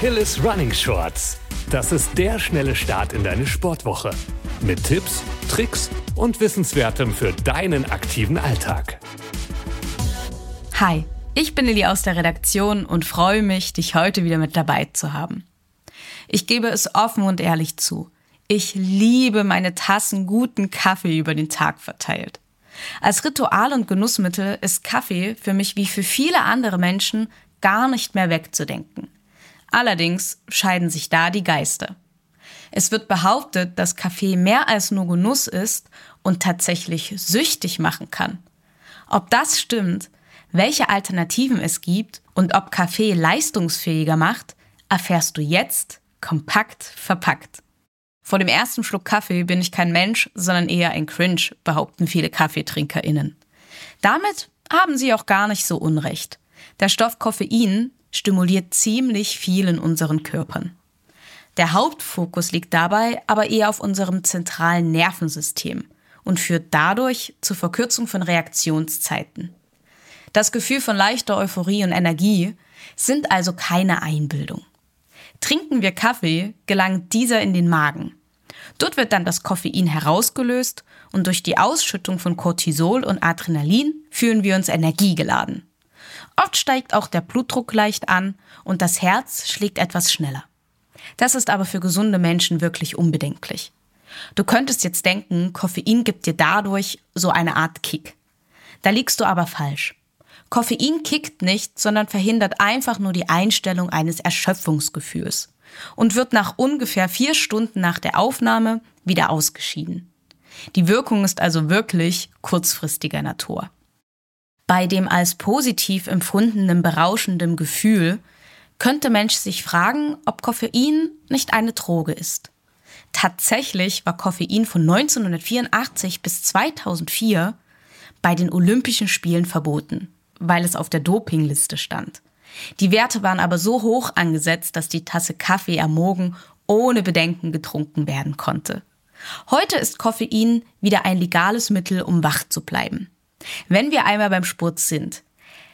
Achilles Running Shorts. Das ist der schnelle Start in deine Sportwoche. Mit Tipps, Tricks und Wissenswertem für deinen aktiven Alltag. Hi, ich bin Lilly aus der Redaktion und freue mich, dich heute wieder mit dabei zu haben. Ich gebe es offen und ehrlich zu. Ich liebe meine Tassen guten Kaffee über den Tag verteilt. Als Ritual und Genussmittel ist Kaffee für mich wie für viele andere Menschen gar nicht mehr wegzudenken. Allerdings scheiden sich da die Geister. Es wird behauptet, dass Kaffee mehr als nur Genuss ist und tatsächlich süchtig machen kann. Ob das stimmt, welche Alternativen es gibt und ob Kaffee leistungsfähiger macht, erfährst du jetzt kompakt verpackt. Vor dem ersten Schluck Kaffee bin ich kein Mensch, sondern eher ein Cringe, behaupten viele KaffeetrinkerInnen. Damit haben sie auch gar nicht so unrecht. Der Stoff Koffein stimuliert ziemlich viel in unseren Körpern. Der Hauptfokus liegt dabei aber eher auf unserem zentralen Nervensystem und führt dadurch zur Verkürzung von Reaktionszeiten. Das Gefühl von leichter Euphorie und Energie sind also keine Einbildung. Trinken wir Kaffee, gelangt dieser in den Magen. Dort wird dann das Koffein herausgelöst und durch die Ausschüttung von Cortisol und Adrenalin fühlen wir uns energiegeladen. Oft steigt auch der Blutdruck leicht an und das Herz schlägt etwas schneller. Das ist aber für gesunde Menschen wirklich unbedenklich. Du könntest jetzt denken, Koffein gibt dir dadurch so eine Art Kick. Da liegst du aber falsch. Koffein kickt nicht, sondern verhindert einfach nur die Einstellung eines Erschöpfungsgefühls und wird nach ungefähr vier Stunden nach der Aufnahme wieder ausgeschieden. Die Wirkung ist also wirklich kurzfristiger Natur. Bei dem als positiv empfundenen berauschenden Gefühl könnte Mensch sich fragen, ob Koffein nicht eine Droge ist. Tatsächlich war Koffein von 1984 bis 2004 bei den Olympischen Spielen verboten weil es auf der Dopingliste stand. Die Werte waren aber so hoch angesetzt, dass die Tasse Kaffee am Morgen ohne Bedenken getrunken werden konnte. Heute ist Koffein wieder ein legales Mittel, um wach zu bleiben. Wenn wir einmal beim Sport sind,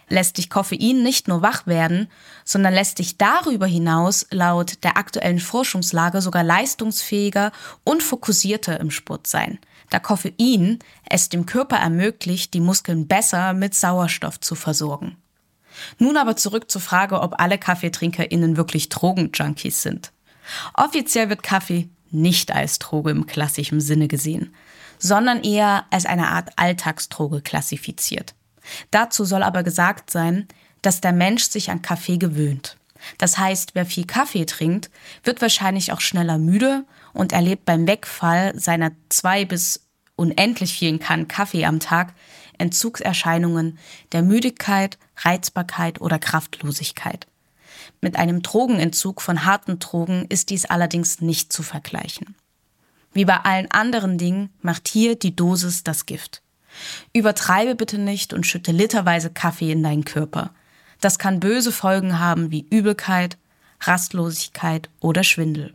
lässt dich Koffein nicht nur wach werden, sondern lässt dich darüber hinaus laut der aktuellen Forschungslage sogar leistungsfähiger und fokussierter im Sport sein, da Koffein es dem Körper ermöglicht, die Muskeln besser mit Sauerstoff zu versorgen. Nun aber zurück zur Frage, ob alle KaffeetrinkerInnen wirklich Drogenjunkies sind. Offiziell wird Kaffee nicht als Droge im klassischen Sinne gesehen, sondern eher als eine Art Alltagsdroge klassifiziert. Dazu soll aber gesagt sein, dass der Mensch sich an Kaffee gewöhnt. Das heißt, wer viel Kaffee trinkt, wird wahrscheinlich auch schneller müde und erlebt beim Wegfall seiner zwei bis unendlich vielen Kannen Kaffee am Tag Entzugserscheinungen der Müdigkeit, Reizbarkeit oder Kraftlosigkeit. Mit einem Drogenentzug von harten Drogen ist dies allerdings nicht zu vergleichen. Wie bei allen anderen Dingen macht hier die Dosis das Gift. Übertreibe bitte nicht und schütte literweise Kaffee in deinen Körper. Das kann böse Folgen haben wie Übelkeit, Rastlosigkeit oder Schwindel.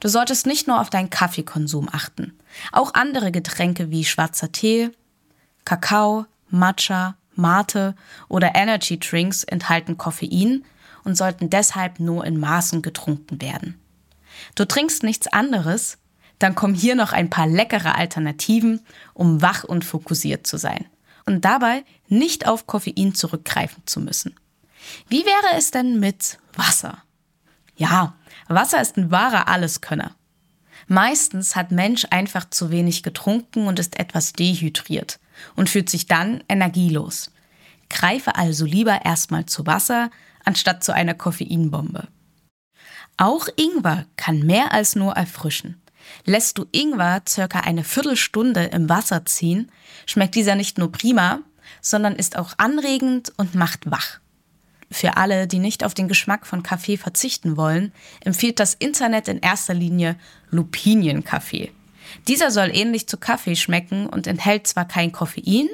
Du solltest nicht nur auf deinen Kaffeekonsum achten. Auch andere Getränke wie schwarzer Tee, Kakao, Matcha, Mate oder Energy Drinks enthalten Koffein und sollten deshalb nur in Maßen getrunken werden. Du trinkst nichts anderes, dann kommen hier noch ein paar leckere Alternativen, um wach und fokussiert zu sein und dabei nicht auf Koffein zurückgreifen zu müssen. Wie wäre es denn mit Wasser? Ja, Wasser ist ein wahrer Alleskönner. Meistens hat Mensch einfach zu wenig getrunken und ist etwas dehydriert und fühlt sich dann energielos. Greife also lieber erstmal zu Wasser anstatt zu einer Koffeinbombe. Auch Ingwer kann mehr als nur erfrischen. Lässt du Ingwer circa eine Viertelstunde im Wasser ziehen, schmeckt dieser nicht nur prima, sondern ist auch anregend und macht wach. Für alle, die nicht auf den Geschmack von Kaffee verzichten wollen, empfiehlt das Internet in erster Linie Lupinienkaffee. Dieser soll ähnlich zu Kaffee schmecken und enthält zwar kein Koffein,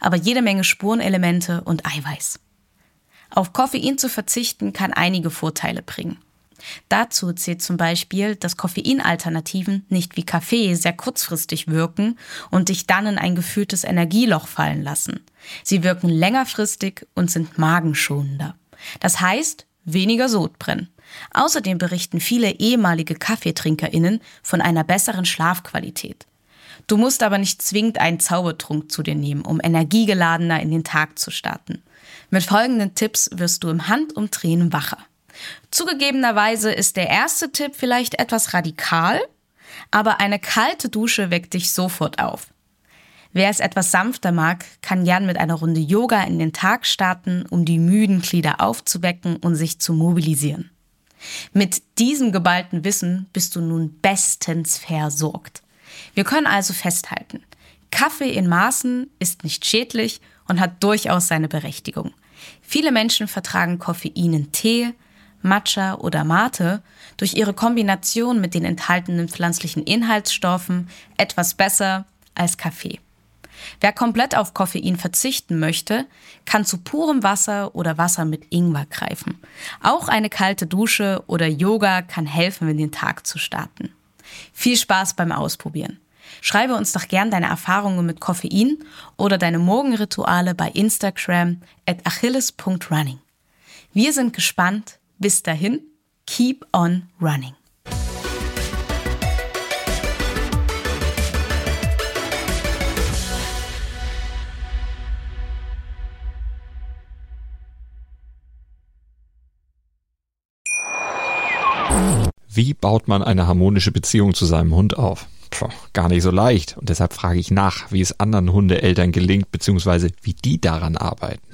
aber jede Menge Spurenelemente und Eiweiß. Auf Koffein zu verzichten kann einige Vorteile bringen. Dazu zählt zum Beispiel, dass Koffeinalternativen nicht wie Kaffee sehr kurzfristig wirken und dich dann in ein gefühltes Energieloch fallen lassen. Sie wirken längerfristig und sind magenschonender. Das heißt, weniger Sodbrennen. Außerdem berichten viele ehemalige KaffeetrinkerInnen von einer besseren Schlafqualität. Du musst aber nicht zwingend einen Zaubertrunk zu dir nehmen, um energiegeladener in den Tag zu starten. Mit folgenden Tipps wirst du im Handumdrehen wacher. Zugegebenerweise ist der erste Tipp vielleicht etwas radikal, aber eine kalte Dusche weckt dich sofort auf. Wer es etwas sanfter mag, kann Jan mit einer Runde Yoga in den Tag starten, um die müden Glieder aufzuwecken und sich zu mobilisieren. Mit diesem geballten Wissen bist du nun bestens versorgt. Wir können also festhalten, Kaffee in Maßen ist nicht schädlich und hat durchaus seine Berechtigung. Viele Menschen vertragen Koffein in Tee, Matcha oder Mate durch ihre Kombination mit den enthaltenen pflanzlichen Inhaltsstoffen etwas besser als Kaffee. Wer komplett auf Koffein verzichten möchte, kann zu purem Wasser oder Wasser mit Ingwer greifen. Auch eine kalte Dusche oder Yoga kann helfen, in den Tag zu starten. Viel Spaß beim Ausprobieren. Schreibe uns doch gern deine Erfahrungen mit Koffein oder deine Morgenrituale bei Instagram at achilles.running. Wir sind gespannt. Bis dahin, keep on running. Wie baut man eine harmonische Beziehung zu seinem Hund auf? Puh, gar nicht so leicht. Und deshalb frage ich nach, wie es anderen Hundeeltern gelingt, beziehungsweise wie die daran arbeiten.